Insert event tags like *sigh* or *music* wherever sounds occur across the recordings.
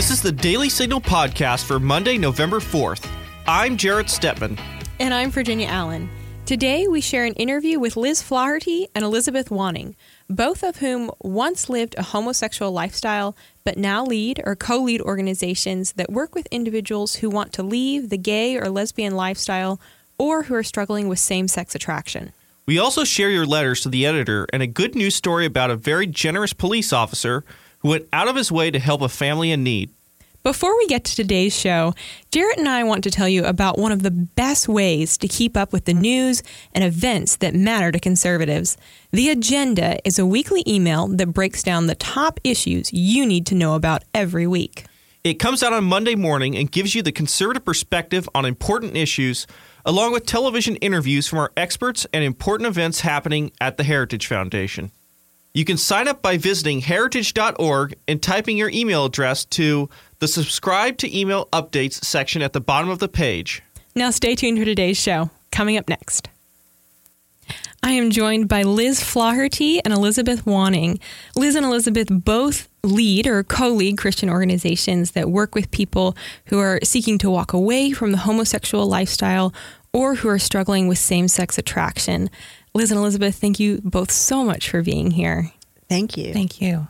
This is the Daily Signal podcast for Monday, November 4th. I'm Jarrett Stepman. And I'm Virginia Allen. Today we share an interview with Liz Flaherty and Elizabeth Woning, both of whom once lived a homosexual lifestyle but now lead or co lead organizations that work with individuals who want to leave the gay or lesbian lifestyle or who are struggling with same sex attraction. We also share your letters to the editor and a good news story about a very generous police officer who went out of his way to help a family in need. Before we get to today's show, Jarrett and I want to tell you about one of the best ways to keep up with the news and events that matter to conservatives. The Agenda is a weekly email that breaks down the top issues you need to know about every week. It comes out on Monday morning and gives you the conservative perspective on important issues, along with television interviews from our experts and important events happening at the Heritage Foundation. You can sign up by visiting heritage.org and typing your email address to the subscribe to email updates section at the bottom of the page. Now, stay tuned for today's show. Coming up next. I am joined by Liz Flaherty and Elizabeth Woning. Liz and Elizabeth both lead or co lead Christian organizations that work with people who are seeking to walk away from the homosexual lifestyle or who are struggling with same sex attraction. Liz and Elizabeth, thank you both so much for being here. Thank you. Thank you.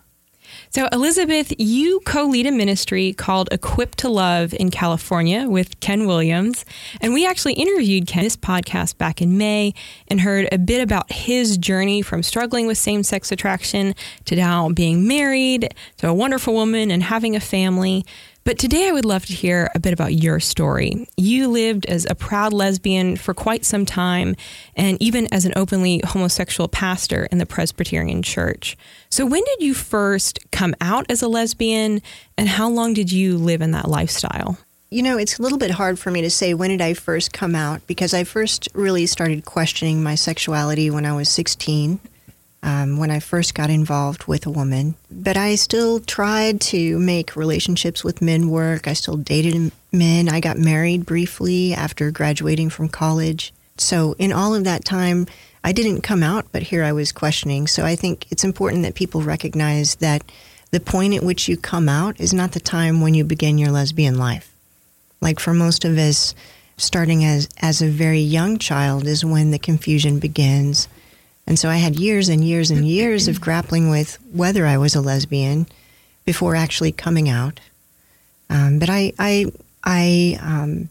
So, Elizabeth, you co lead a ministry called Equipped to Love in California with Ken Williams. And we actually interviewed Ken this podcast back in May and heard a bit about his journey from struggling with same sex attraction to now being married to a wonderful woman and having a family. But today I would love to hear a bit about your story. You lived as a proud lesbian for quite some time, and even as an openly homosexual pastor in the Presbyterian Church. So, when did you first come out as a lesbian, and how long did you live in that lifestyle? You know, it's a little bit hard for me to say when did I first come out because I first really started questioning my sexuality when I was 16 um, when I first got involved with a woman. But I still tried to make relationships with men work. I still dated men. I got married briefly after graduating from college. So, in all of that time, I didn't come out, but here I was questioning. So, I think it's important that people recognize that the point at which you come out is not the time when you begin your lesbian life. Like for most of us, starting as, as a very young child is when the confusion begins and so I had years and years and years of grappling with whether I was a lesbian before actually coming out. Um, but I, I, I, um,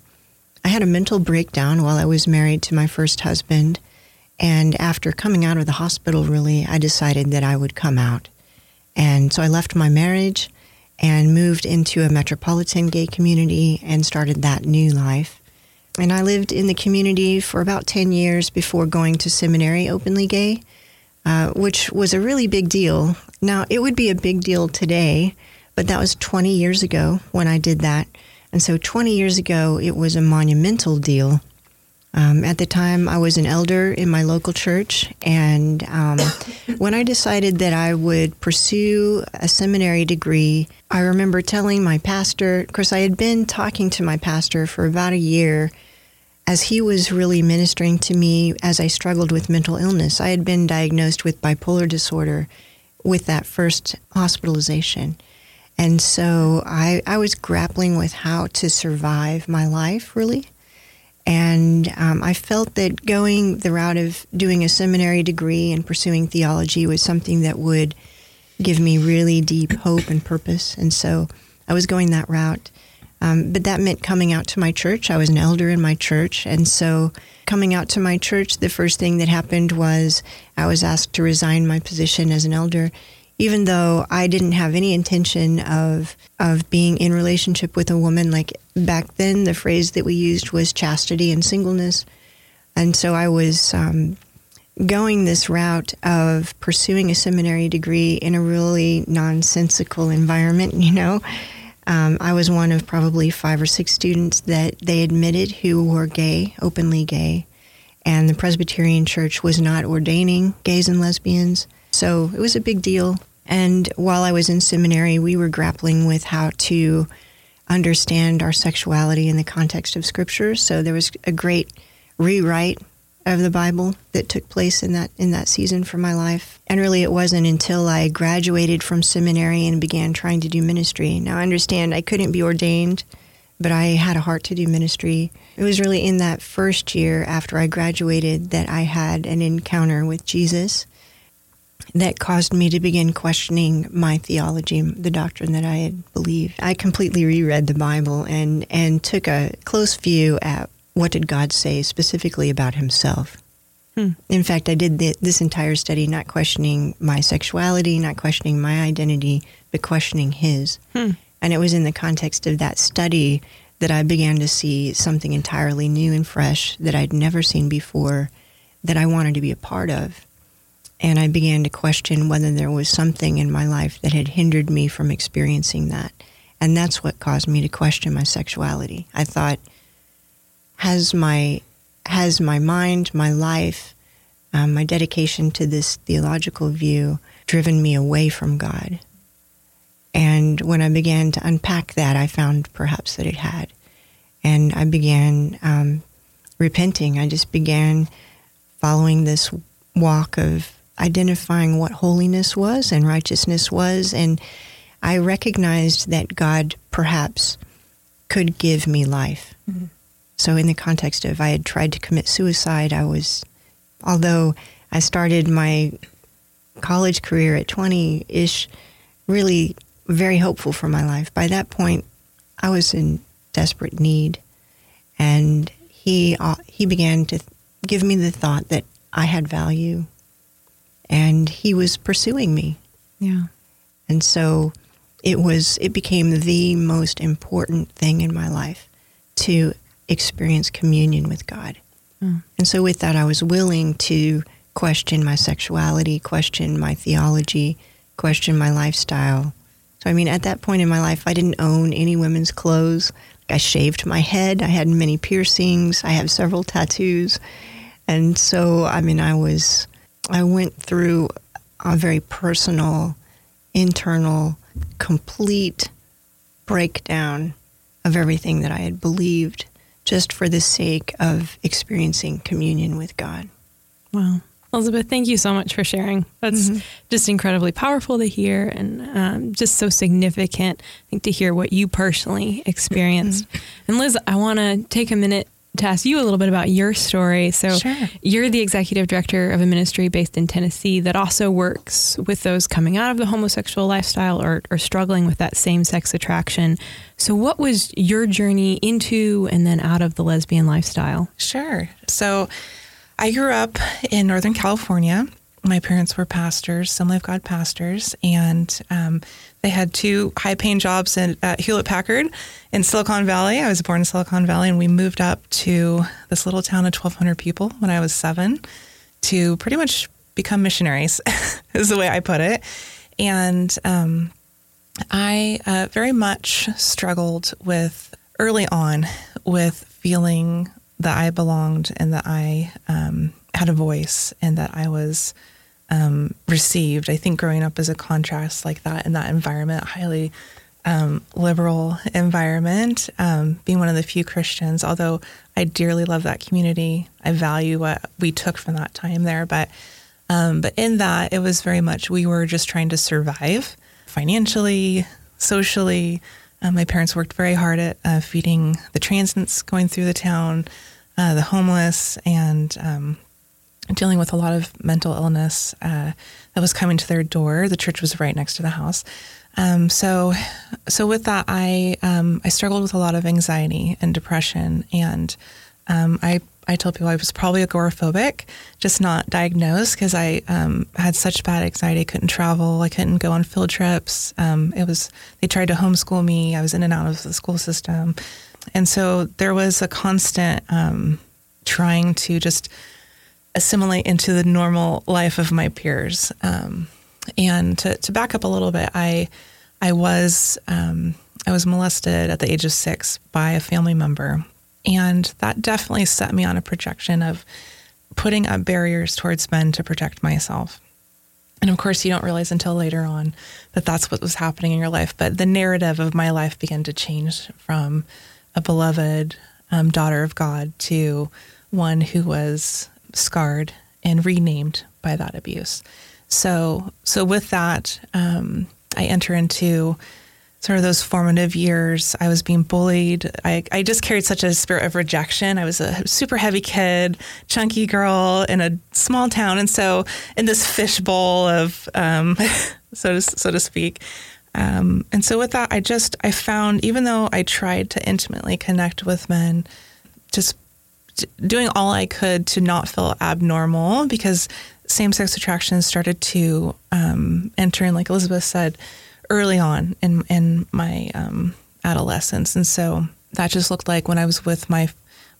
I had a mental breakdown while I was married to my first husband. And after coming out of the hospital, really, I decided that I would come out. And so I left my marriage and moved into a metropolitan gay community and started that new life. And I lived in the community for about 10 years before going to seminary openly gay, uh, which was a really big deal. Now, it would be a big deal today, but that was 20 years ago when I did that. And so 20 years ago, it was a monumental deal. Um, at the time, I was an elder in my local church, and um, *coughs* when I decided that I would pursue a seminary degree, I remember telling my pastor, of course, I had been talking to my pastor for about a year as he was really ministering to me as I struggled with mental illness. I had been diagnosed with bipolar disorder with that first hospitalization. And so I, I was grappling with how to survive my life, really. And um, I felt that going the route of doing a seminary degree and pursuing theology was something that would give me really deep hope and purpose. And so I was going that route. Um, but that meant coming out to my church. I was an elder in my church. And so, coming out to my church, the first thing that happened was I was asked to resign my position as an elder, even though I didn't have any intention of, of being in relationship with a woman. Like back then, the phrase that we used was chastity and singleness. And so, I was. Um, going this route of pursuing a seminary degree in a really nonsensical environment, *laughs* you know, um, I was one of probably five or six students that they admitted who were gay, openly gay, and the Presbyterian Church was not ordaining gays and lesbians. So it was a big deal. And while I was in seminary, we were grappling with how to understand our sexuality in the context of Scripture. So there was a great rewrite of the Bible that took place in that in that season for my life. And really it wasn't until I graduated from seminary and began trying to do ministry. Now I understand I couldn't be ordained, but I had a heart to do ministry. It was really in that first year after I graduated that I had an encounter with Jesus that caused me to begin questioning my theology, the doctrine that I had believed. I completely reread the Bible and, and took a close view at what did God say specifically about himself. Hmm. In fact, I did the, this entire study not questioning my sexuality, not questioning my identity, but questioning his. Hmm. And it was in the context of that study that I began to see something entirely new and fresh that I'd never seen before that I wanted to be a part of. And I began to question whether there was something in my life that had hindered me from experiencing that. And that's what caused me to question my sexuality. I thought, has my has my mind, my life, um, my dedication to this theological view driven me away from God? And when I began to unpack that, I found perhaps that it had. And I began um, repenting. I just began following this walk of identifying what holiness was and righteousness was. And I recognized that God perhaps could give me life. Mm-hmm. So, in the context of I had tried to commit suicide, I was, although I started my college career at 20 ish, really very hopeful for my life. By that point, I was in desperate need. And he, uh, he began to give me the thought that I had value and he was pursuing me. Yeah. And so it was it became the most important thing in my life to experience communion with God. Mm. And so with that I was willing to question my sexuality, question my theology, question my lifestyle. So I mean at that point in my life I didn't own any women's clothes. I shaved my head, I had many piercings, I have several tattoos. And so I mean I was I went through a very personal, internal, complete breakdown of everything that I had believed just for the sake of experiencing communion with God. Wow. Elizabeth, thank you so much for sharing. That's mm-hmm. just incredibly powerful to hear and um, just so significant I think, to hear what you personally experienced. Mm-hmm. And Liz, I want to take a minute to ask you a little bit about your story. So, sure. you're the executive director of a ministry based in Tennessee that also works with those coming out of the homosexual lifestyle or, or struggling with that same sex attraction. So, what was your journey into and then out of the lesbian lifestyle? Sure. So, I grew up in Northern California. My parents were pastors, Assembly of God pastors, and um, they had two high paying jobs in, at Hewlett Packard in Silicon Valley. I was born in Silicon Valley, and we moved up to this little town of 1,200 people when I was seven to pretty much become missionaries, *laughs* is the way I put it. And um, I uh, very much struggled with early on with feeling that I belonged and that I um, had a voice and that I was um, received. I think growing up as a contrast like that in that environment, highly um, liberal environment, um, being one of the few Christians, although I dearly love that community, I value what we took from that time there. But um, but in that, it was very much we were just trying to survive financially, socially. Uh, my parents worked very hard at uh, feeding the transients going through the town, uh, the homeless, and um, dealing with a lot of mental illness uh, that was coming to their door. The church was right next to the house. Um, so, so with that, I um, I struggled with a lot of anxiety and depression, and um, I I told people I was probably agoraphobic, just not diagnosed because I um, had such bad anxiety. I couldn't travel. I couldn't go on field trips. Um, it was they tried to homeschool me. I was in and out of the school system, and so there was a constant um, trying to just assimilate into the normal life of my peers. Um, and to, to, back up a little bit, I I was um, I was molested at the age of six by a family member, and that definitely set me on a projection of putting up barriers towards men to protect myself. And of course, you don't realize until later on that that's what was happening in your life. But the narrative of my life began to change from a beloved um, daughter of God to one who was scarred and renamed by that abuse. So, so with that, um, I enter into sort of those formative years. I was being bullied. I, I just carried such a spirit of rejection. I was a super heavy kid, chunky girl in a small town, and so in this fishbowl of, um, *laughs* so to so to speak. Um, and so with that, I just I found even though I tried to intimately connect with men, just doing all I could to not feel abnormal because same sex attraction started to um, enter in, like Elizabeth said, early on in in my um, adolescence, and so that just looked like when I was with my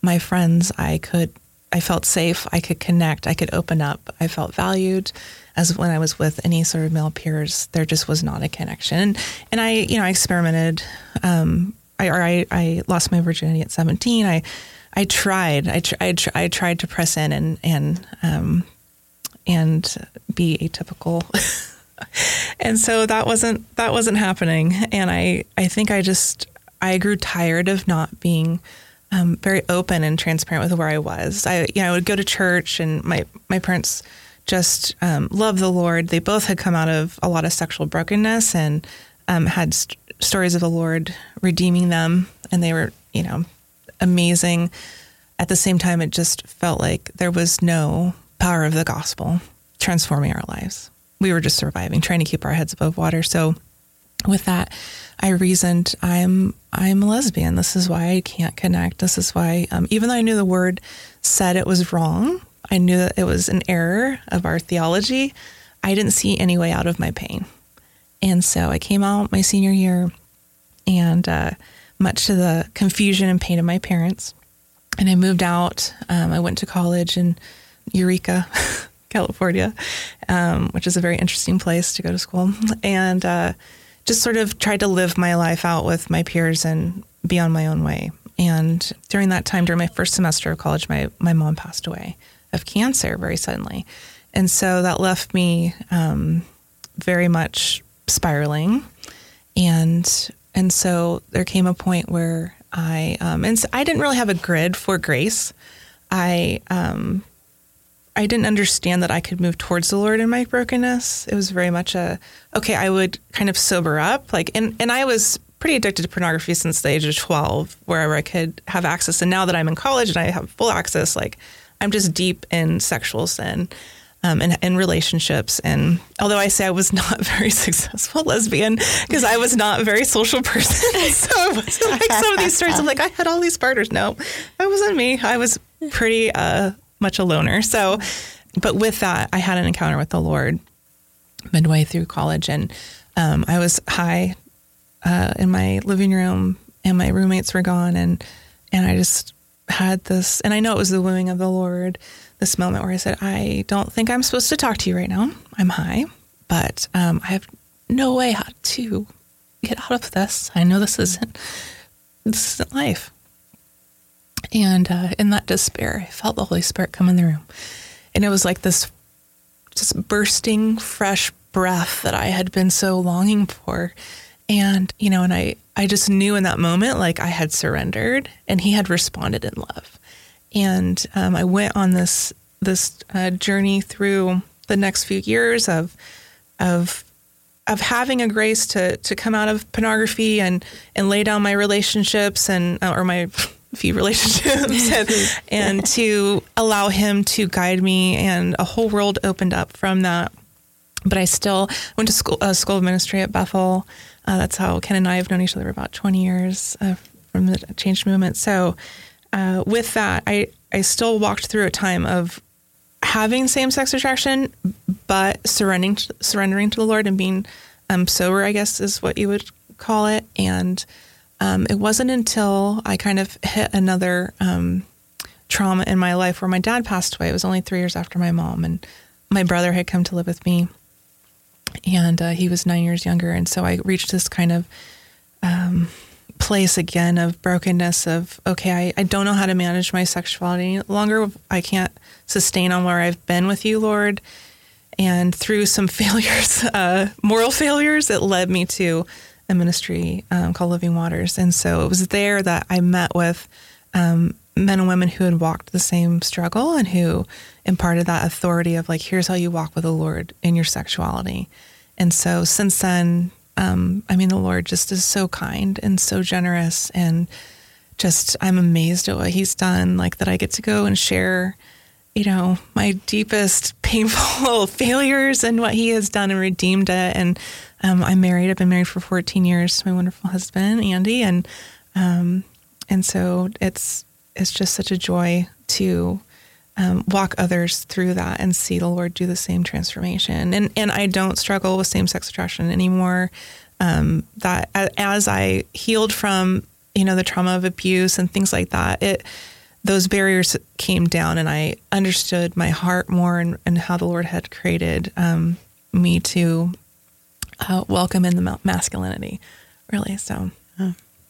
my friends, I could I felt safe, I could connect, I could open up, I felt valued. As when I was with any sort of male peers, there just was not a connection, and I you know I experimented. Um, I, I I lost my virginity at seventeen. I I tried. I, tr- I, tr- I tried to press in and and um, and be atypical. *laughs* and so that wasn't that wasn't happening. And I I think I just I grew tired of not being um, very open and transparent with where I was. I you know I would go to church and my my parents just um, loved the Lord. They both had come out of a lot of sexual brokenness and um, had st- stories of the Lord redeeming them, and they were you know amazing. At the same time, it just felt like there was no power of the gospel transforming our lives. We were just surviving, trying to keep our heads above water. So, with that, I reasoned I'm I'm a lesbian. This is why I can't connect. This is why, um, even though I knew the word said it was wrong, I knew that it was an error of our theology. I didn't see any way out of my pain, and so I came out my senior year, and uh, much to the confusion and pain of my parents, and I moved out. Um, I went to college in Eureka, *laughs* California, um, which is a very interesting place to go to school, and uh, just sort of tried to live my life out with my peers and be on my own way. And during that time, during my first semester of college, my my mom passed away of cancer very suddenly, and so that left me um, very much spiraling, and and so there came a point where I um, and so I didn't really have a grid for grace. I um, I didn't understand that I could move towards the Lord in my brokenness. It was very much a okay. I would kind of sober up, like, and and I was pretty addicted to pornography since the age of twelve, wherever I could have access. And now that I'm in college and I have full access, like, I'm just deep in sexual sin. Um, and, and relationships. And although I say I was *laughs* not very successful lesbian because I was not a very social person, *laughs* so like some of these stories of like I had all these partners. No, that wasn't me. I was pretty uh, much a loner. So, but with that, I had an encounter with the Lord midway through college, and um, I was high uh, in my living room, and my roommates were gone, and and I just had this, and I know it was the wooing of the Lord. This moment where I said, "I don't think I'm supposed to talk to you right now. I'm high, but um, I have no way how to get out of this. I know this isn't this isn't life." And uh, in that despair, I felt the Holy Spirit come in the room. And it was like this just bursting fresh breath that I had been so longing for. And, you know, and I, I just knew in that moment, like I had surrendered and he had responded in love. And um, I went on this, this uh, journey through the next few years of, of, of having a grace to, to come out of pornography and, and lay down my relationships and, uh, or my *laughs* few relationships and, *laughs* and to allow him to guide me and a whole world opened up from that but i still went to school uh, school of ministry at bethel uh, that's how ken and i have known each other about 20 years uh, from the change movement. So uh, with that i i still walked through a time of having same-sex attraction but surrendering to, surrendering to the lord and being um, sober i guess is what you would call it. And um, it wasn't until I kind of hit another um, trauma in my life where my dad passed away. It was only three years after my mom, and my brother had come to live with me, and uh, he was nine years younger. And so I reached this kind of um, place again of brokenness of okay, I, I don't know how to manage my sexuality any longer. I can't sustain on where I've been with you, Lord. And through some *laughs* failures, uh, moral failures, it led me to a ministry um, called Living Waters. And so it was there that I met with um, men and women who had walked the same struggle and who imparted that authority of like, here's how you walk with the Lord in your sexuality. And so since then, um, I mean, the Lord just is so kind and so generous and just I'm amazed at what he's done. Like that I get to go and share, you know, my deepest *laughs* painful *laughs* failures and what he has done and redeemed it. And um, I'm married. I've been married for 14 years to my wonderful husband, Andy. And, um, and so it's, it's just such a joy to um, walk others through that and see the Lord do the same transformation. And, and I don't struggle with same sex attraction anymore. Um, that as I healed from you know, the trauma of abuse and things like that, it those barriers came down and I understood my heart more and, and how the Lord had created um, me to uh, welcome in the masculinity, really. So,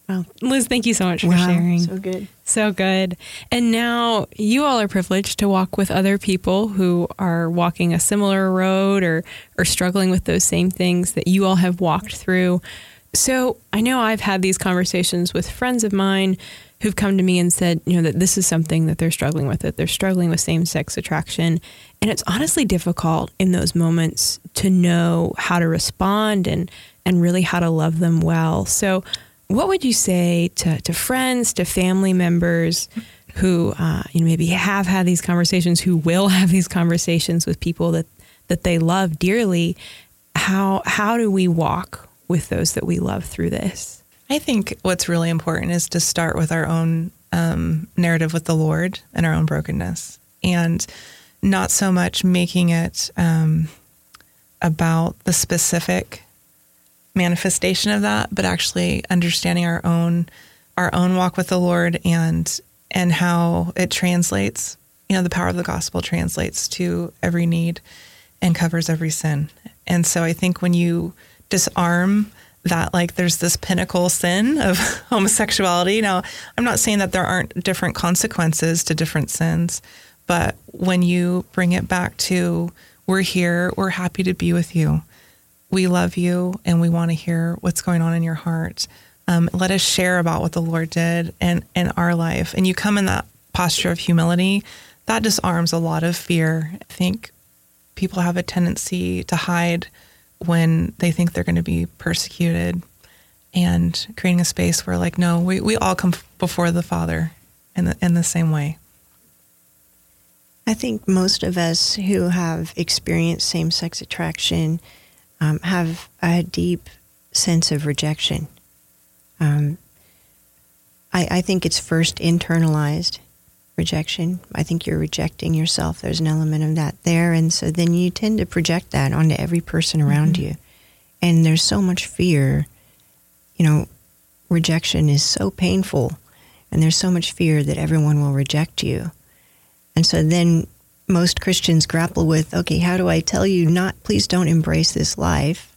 wow. Liz, thank you so much for sharing. So good. So good. And now you all are privileged to walk with other people who are walking a similar road or, or struggling with those same things that you all have walked through. So I know I've had these conversations with friends of mine who've come to me and said, you know, that this is something that they're struggling with, that they're struggling with same sex attraction. And it's honestly difficult in those moments to know how to respond and, and really how to love them well. So, what would you say to, to friends, to family members who uh, you know, maybe have had these conversations, who will *laughs* have these conversations with people that, that they love dearly? How, how do we walk with those that we love through this? I think what's really important is to start with our own um, narrative with the Lord and our own brokenness, and not so much making it um, about the specific manifestation of that, but actually understanding our own our own walk with the Lord and and how it translates. You know, the power of the gospel translates to every need and covers every sin. And so I think when you disarm that like there's this pinnacle sin of *laughs* homosexuality. Now, I'm not saying that there aren't different consequences to different sins, but when you bring it back to we're here, we're happy to be with you. We love you and we want to hear what's going on in your heart. Um, let us share about what the Lord did in, in our life. And you come in that posture of humility, that disarms a lot of fear. I think people have a tendency to hide when they think they're going to be persecuted and creating a space where like no we, we all come before the father in the, in the same way i think most of us who have experienced same-sex attraction um, have a deep sense of rejection um, I, I think it's first internalized rejection. I think you're rejecting yourself. There's an element of that there. And so then you tend to project that onto every person around mm-hmm. you. And there's so much fear. You know, rejection is so painful. And there's so much fear that everyone will reject you. And so then most Christians grapple with okay, how do I tell you not, please don't embrace this life?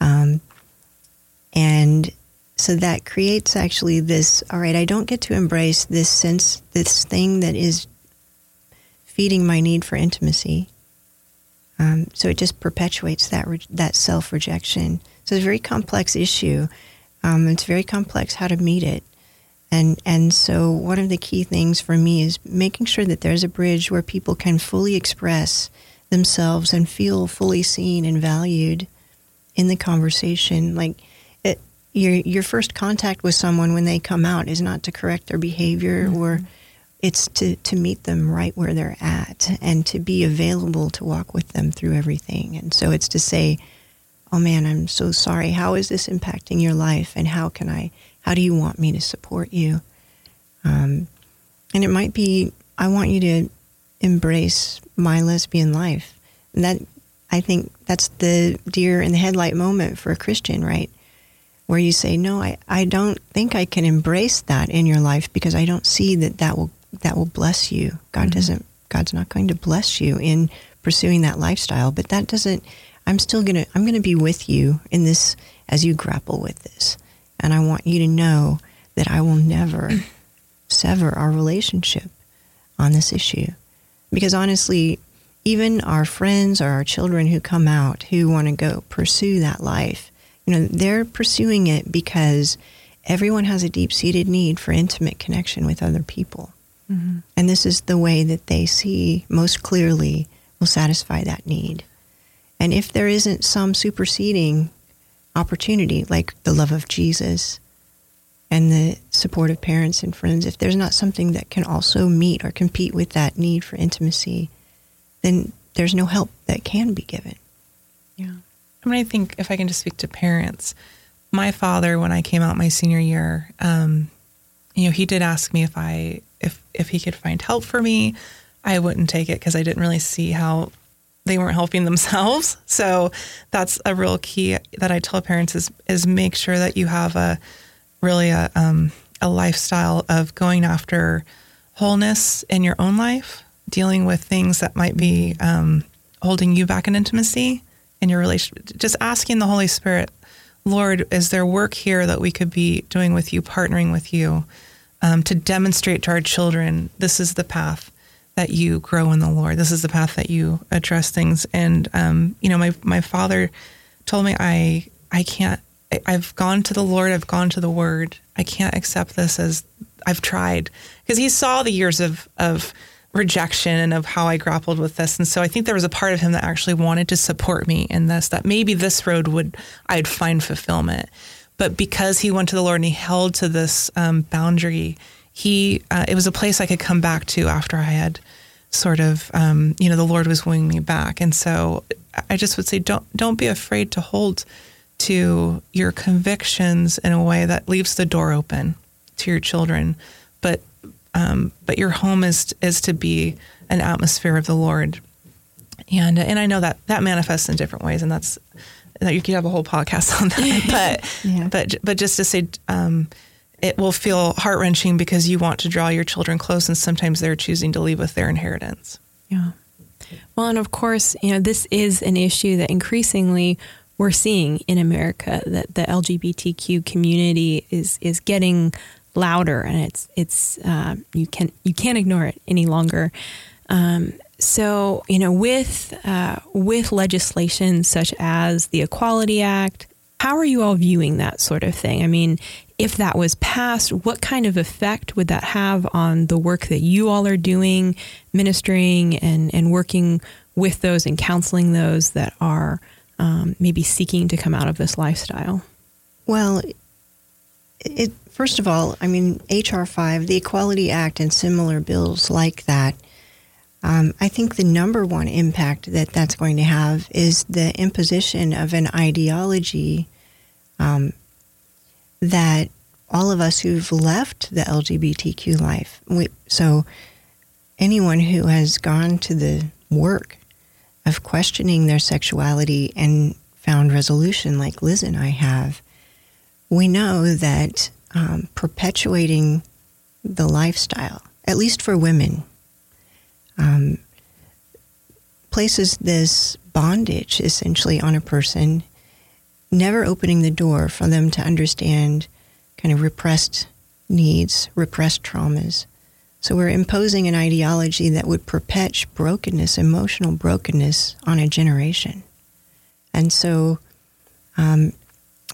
Um, and so that creates actually this all right, I don't get to embrace this sense, this thing that is feeding my need for intimacy. Um, so it just perpetuates that re- that self rejection. So it's a very complex issue. Um, it's very complex how to meet it, and and so one of the key things for me is making sure that there's a bridge where people can fully express themselves and feel fully seen and valued in the conversation. Like your your first contact with someone when they come out is not to correct their behavior mm-hmm. or it's to, to meet them right where they're at and to be available to walk with them through everything. And so it's to say, Oh man, I'm so sorry. How is this impacting your life? And how can I, how do you want me to support you? Um, and it might be, I want you to embrace my lesbian life. And that, I think that's the deer in the headlight moment for a Christian, right? where you say, no, I, I don't think I can embrace that in your life because I don't see that that will, that will bless you. God mm-hmm. doesn't, God's not going to bless you in pursuing that lifestyle, but that doesn't, I'm still going to, I'm going to be with you in this as you grapple with this. And I want you to know that I will never *clears throat* sever our relationship on this issue. Because honestly, even our friends or our children who come out who want to go pursue that life, you know, they're pursuing it because everyone has a deep seated need for intimate connection with other people. Mm-hmm. And this is the way that they see most clearly will satisfy that need. And if there isn't some superseding opportunity, like the love of Jesus and the support of parents and friends, if there's not something that can also meet or compete with that need for intimacy, then there's no help that can be given. Yeah. I mean, I think if I can just speak to parents, my father, when I came out my senior year, um, you know, he did ask me if I if if he could find help for me. I wouldn't take it because I didn't really see how they weren't helping themselves. *laughs* So that's a real key that I tell parents is is make sure that you have a really a um, a lifestyle of going after wholeness in your own life, dealing with things that might be um, holding you back in intimacy in your relationship. Just asking the Holy Spirit, Lord, is there work here that we could be doing with you, partnering with you, um, to demonstrate to our children this is the path that you grow in the Lord. This is the path that you address things. And um, you know, my my father told me I I can't. I've gone to the Lord. I've gone to the Word. I can't accept this as I've tried because he saw the years of of rejection and of how I grappled with this. And so I think there was a part of him that actually wanted to support me in this, that maybe this road would, I'd find fulfillment. But because he went to the Lord and he held to this um, boundary, he, uh, it was a place I could come back to after I had sort of, um, you know, the Lord was wooing me back. And so I just would say, don't, don't be afraid to hold to your convictions in a way that leaves the door open to your children, but um, but your home is is to be an atmosphere of the Lord, and and I know that that manifests in different ways, and that's that you could have a whole podcast *laughs* on that, *laughs* but yeah. but but just to say. Um, it will feel heart wrenching because you want to draw your children close, and sometimes they're choosing to leave with their inheritance. Yeah. Well, and of course, you know, this is an issue that increasingly we're seeing in America that the LGBTQ community is is getting louder, and it's it's uh, you can you can't ignore it any longer. Um, so you know, with uh, with legislation such as the Equality Act, how are you all viewing that sort of thing? I mean, if that was passed, what kind of effect would that have on the work that you all are doing, ministering and and working with those and counseling those that are um, maybe seeking to come out of this lifestyle? Well, it first of all, I mean, H.R. 5, the Equality Act, and similar bills like that, um, I think the number one impact that that's going to have is the imposition of an ideology um, that all of us who've left the LGBTQ life, we, so anyone who has gone to the work of questioning their sexuality and found resolution, like Liz and I have, we know that um, perpetuating the lifestyle, at least for women, um, places this bondage essentially on a person, never opening the door for them to understand kind of repressed needs, repressed traumas. So we're imposing an ideology that would perpetuate brokenness, emotional brokenness on a generation. And so um,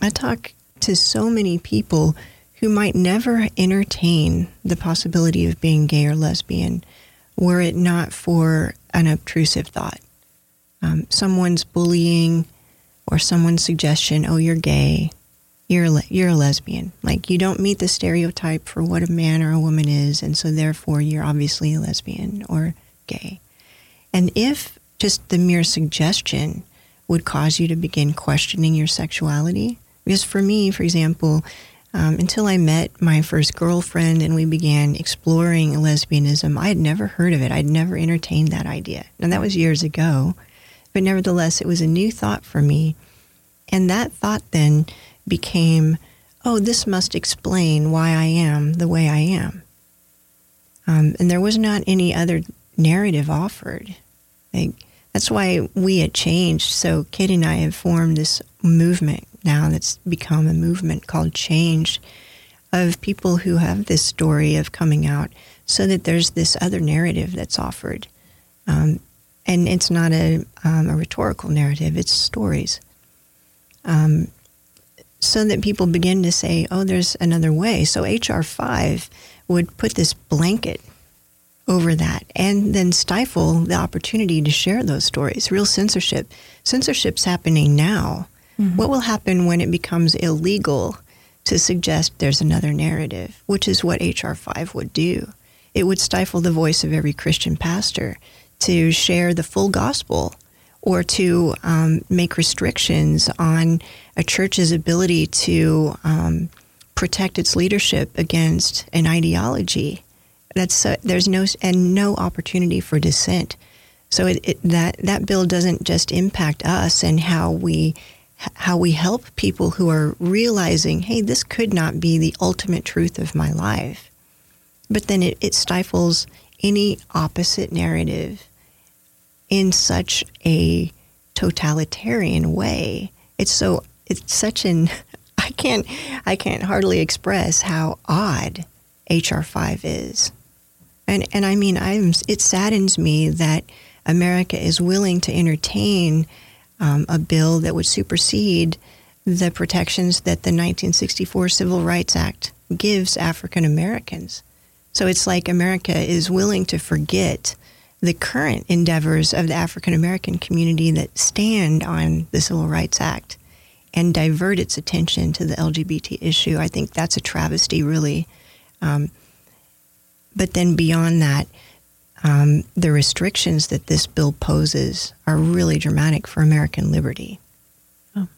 I talk to so many people who might never entertain the possibility of being gay or lesbian were it not for an obtrusive thought. Um, someone's bullying or someone's suggestion, oh, you're gay, you're le- you're a lesbian. Like you don't meet the stereotype for what a man or a woman is, and so therefore you're obviously a lesbian or gay. And if just the mere suggestion would cause you to begin questioning your sexuality, because for me, for example, um, until I met my first girlfriend and we began exploring lesbianism, I had never heard of it. I'd never entertained that idea. And that was years ago. But nevertheless, it was a new thought for me. And that thought then became, oh, this must explain why I am the way I am. Um, and there was not any other narrative offered. Like, that's why we had changed. So Kate and I have formed this movement now that's become a movement called Change of people who have this story of coming out so that there's this other narrative that's offered. Um, and it's not a, um, a, rhetorical narrative, it's stories. Um, so that people begin to say, oh, there's another way. So H.R. 5 would put this blanket over that and then stifle the opportunity to share those stories. Real censorship. Censorship's happening now. Mm-hmm. What will happen when it becomes illegal to suggest there's another narrative, which is what H.R. 5 would do? It would stifle the voice of every Christian pastor to share the full gospel or to um, make restrictions on a church's ability to um, protect its leadership against an ideology. That's uh, there's no and no opportunity for dissent. So it, it, that that bill doesn't just impact us and how we how we help people who are realizing, hey, this could not be the ultimate truth of my life. But then it, it stifles any opposite narrative in such a totalitarian way. It's so it's such an *laughs* I can't I can't hardly express how odd HR five is. And and I mean I'm it saddens me that America is willing to entertain um, a bill that would supersede the protections that the 1964 Civil Rights Act gives African Americans. So it's like America is willing to forget the current endeavors of the African American community that stand on the Civil Rights Act and divert its attention to the LGBT issue. I think that's a travesty, really. Um, but then beyond that, um, the restrictions that this bill poses are really dramatic for American liberty. Oh.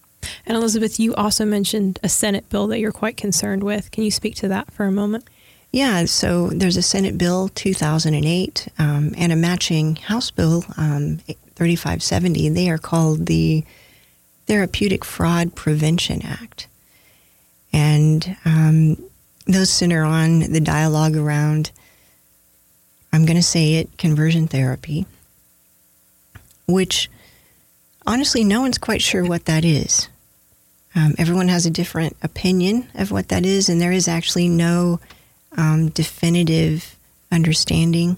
And Elizabeth, you also mentioned a Senate bill that you're quite concerned with. Can you speak to that for a moment? Yeah, so there's a Senate Bill 2008 um, and a matching House Bill um, 3570. They are called the Therapeutic Fraud Prevention Act. And um, those center on the dialogue around, I'm going to say it, conversion therapy, which honestly, no one's quite sure what that is. Um, everyone has a different opinion of what that is, and there is actually no um, definitive understanding.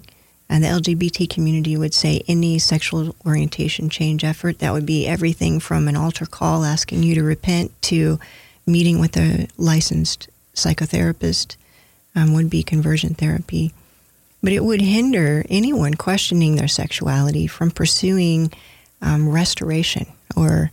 And the LGBT community would say any sexual orientation change effort, that would be everything from an altar call asking you to repent to meeting with a licensed psychotherapist, um, would be conversion therapy. But it would hinder anyone questioning their sexuality from pursuing um, restoration or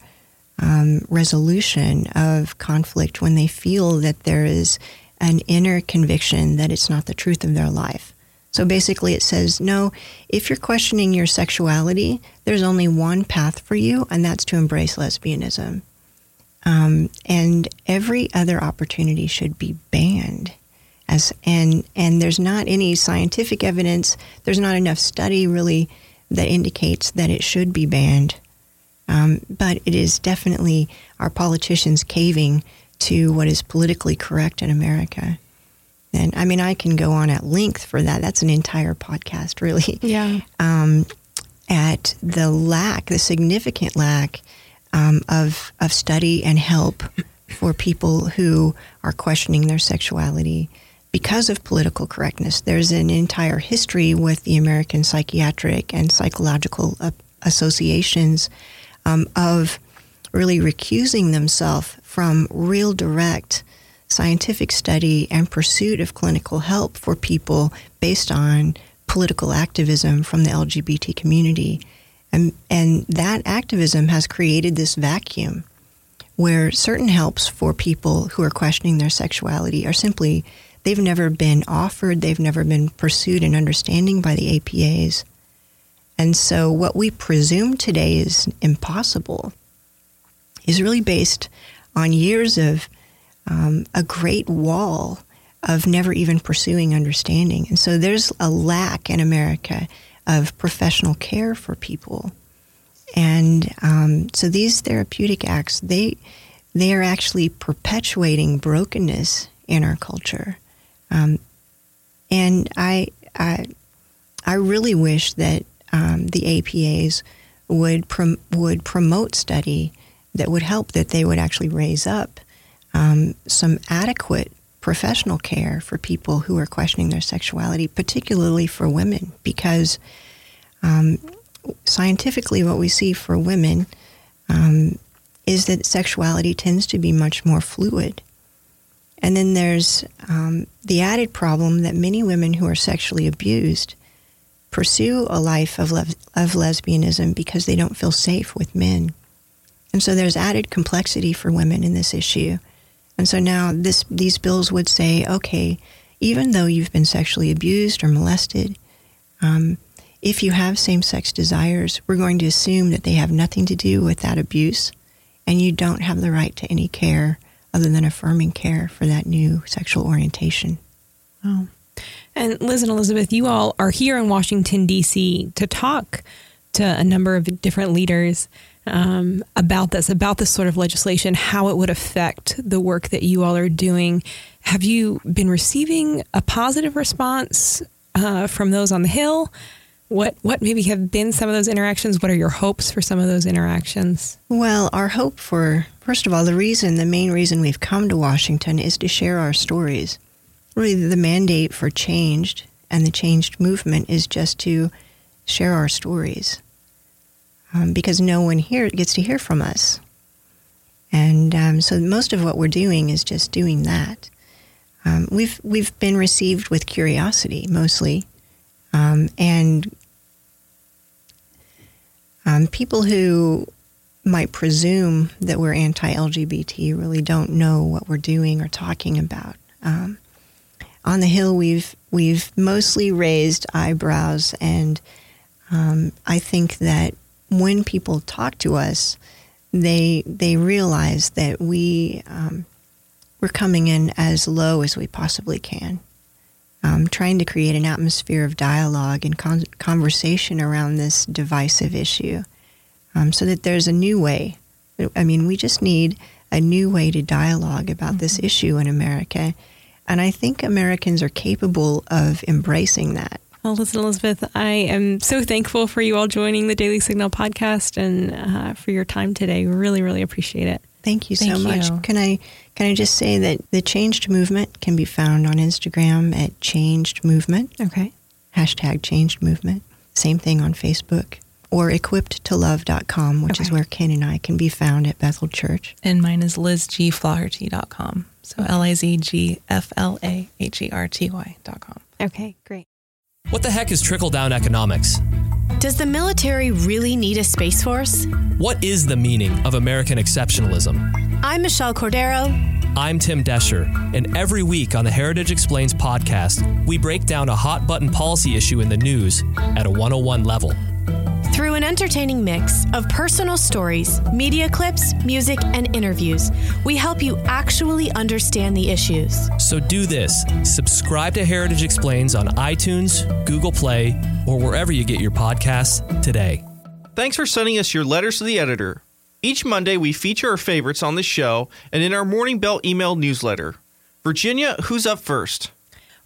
um, resolution of conflict when they feel that there is an inner conviction that it's not the truth of their life. So basically, it says, no, if you're questioning your sexuality, there's only one path for you, and that's to embrace lesbianism. Um, and every other opportunity should be banned. As, and, and there's not any scientific evidence, there's not enough study really that indicates that it should be banned. Um, but it is definitely our politicians caving to what is politically correct in America. And I mean, I can go on at length for that. That's an entire podcast, really. Yeah. *laughs* Um, at the lack, the significant lack um, of of study and help for people who are questioning their sexuality because of political correctness. There's an entire history with the American Psychiatric and Psychological Associations um, of really recusing themselves from real direct scientific study and pursuit of clinical help for people based on political activism from the LGBT community. And, and that activism has created this vacuum where certain helps for people who are questioning their sexuality are simply, they've never been offered, they've never been pursued in understanding by the APAs. And so what we presume today is impossible is really based on years of um, a great wall of never even pursuing understanding. And so there's a lack in America of professional care for people. And um, so these therapeutic acts, they, they are actually perpetuating brokenness in our culture. Um, and I, I, I really wish that um, the APAs would prom- would promote study that would help that they would actually raise up um, some adequate professional care for people who are questioning their sexuality, particularly for women, because um, scientifically, what we see for women um, is that sexuality tends to be much more fluid. And then there's um, the added problem that many women who are sexually abused pursue a life of, le- of lesbianism because they don't feel safe with men. And so there's added complexity for women in this issue. And so now this, these bills would say, okay, even though you've been sexually abused or molested, um, if you have same sex desires, we're going to assume that they have nothing to do with that abuse and you don't have the right to any care other than affirming care for that new sexual orientation. Oh. And Liz and Elizabeth, you all are here in Washington, D.C. to talk to a number of different leaders um, about this, about this sort of legislation, how it would affect the work that you all are doing. Have you been receiving a positive response uh, from those on the Hill? What what maybe have been some of those interactions? What are your hopes for some of those interactions? Well, our hope for first of all, the reason, the main reason we've come to Washington is to share our stories. Really, the mandate for changed and the changed movement is just to share our stories, um, because no one here gets to hear from us, and um, so most of what we're doing is just doing that. Um, we've we've been received with curiosity mostly. Um, and um, people who might presume that we're anti LGBT really don't know what we're doing or talking about. Um, on the Hill, we've, we've mostly raised eyebrows, and I think that when people talk to us, they, they realize that we, um, we're coming in as low as we possibly can um, trying to create an atmosphere of dialogue and con- conversation around this divisive issue um, so that there's a new way. I mean, we just need a new way to dialogue about mm-hmm. this issue in America. And I think Americans are capable of embracing that. Well, listen, Elizabeth, I am so thankful for you all joining the Daily Signal podcast and uh, for your time today. We Really, really appreciate it. Thank you so Thank much. You. Can I can I just say that the Changed Movement can be found on Instagram at Changed Movement. Okay. Hashtag Changed Movement. Same thing on Facebook or equippedtolove.com, which okay. is where Ken and I can be found at Bethel Church. And mine is lizgflaherty.com. So L I Z G F L A H E R T Y.com. Okay, great. What the heck is trickle down economics? Does the military really need a space force? What is the meaning of American exceptionalism? I'm Michelle Cordero. I'm Tim Doescher, and every week on the Heritage Explains podcast, we break down a hot button policy issue in the news at a 101 level. Through an entertaining mix of personal stories, media clips, music, and interviews, we help you actually understand the issues. So do this subscribe to Heritage Explains on iTunes, Google Play, or wherever you get your podcasts today. Thanks for sending us your letters to the editor. Each Monday, we feature our favorites on the show and in our Morning Bell email newsletter. Virginia, who's up first?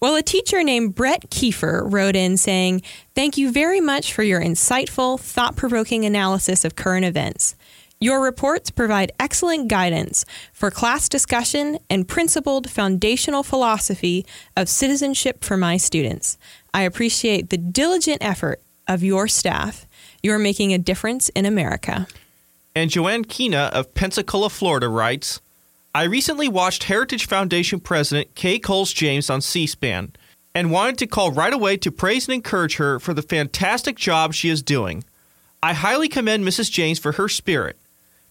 Well, a teacher named Brett Kiefer wrote in saying, Thank you very much for your insightful, thought provoking analysis of current events. Your reports provide excellent guidance for class discussion and principled foundational philosophy of citizenship for my students. I appreciate the diligent effort of your staff. You are making a difference in America. And Joanne Kina of Pensacola, Florida writes, I recently watched Heritage Foundation President Kay Coles James on C SPAN and wanted to call right away to praise and encourage her for the fantastic job she is doing. I highly commend Mrs. James for her spirit.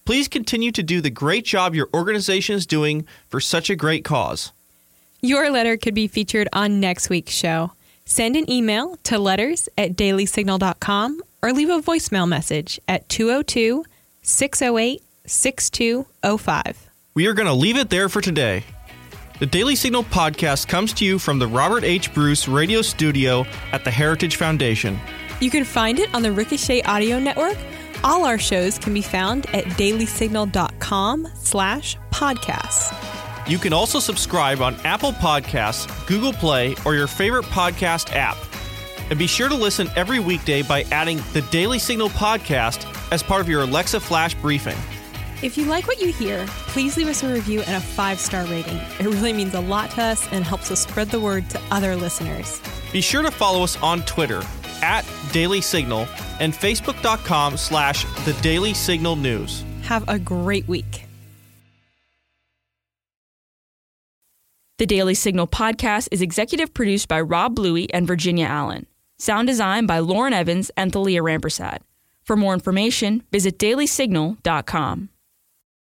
Please continue to do the great job your organization is doing for such a great cause. Your letter could be featured on next week's show. Send an email to letters at dailysignal.com or leave a voicemail message at 202 608 6205. We are going to leave it there for today. The Daily Signal podcast comes to you from the Robert H. Bruce radio studio at the Heritage Foundation. You can find it on the Ricochet Audio Network. All our shows can be found at dailysignal.com slash podcasts. You can also subscribe on Apple Podcasts, Google Play, or your favorite podcast app. And be sure to listen every weekday by adding the Daily Signal podcast as part of your Alexa Flash briefing. If you like what you hear, please leave us a review and a five star rating. It really means a lot to us and helps us spread the word to other listeners. Be sure to follow us on Twitter at Daily Signal and Facebook.com slash The Daily Signal News. Have a great week. The Daily Signal podcast is executive produced by Rob Bluey and Virginia Allen. Sound design by Lauren Evans and Thalia Rampersad. For more information, visit dailysignal.com.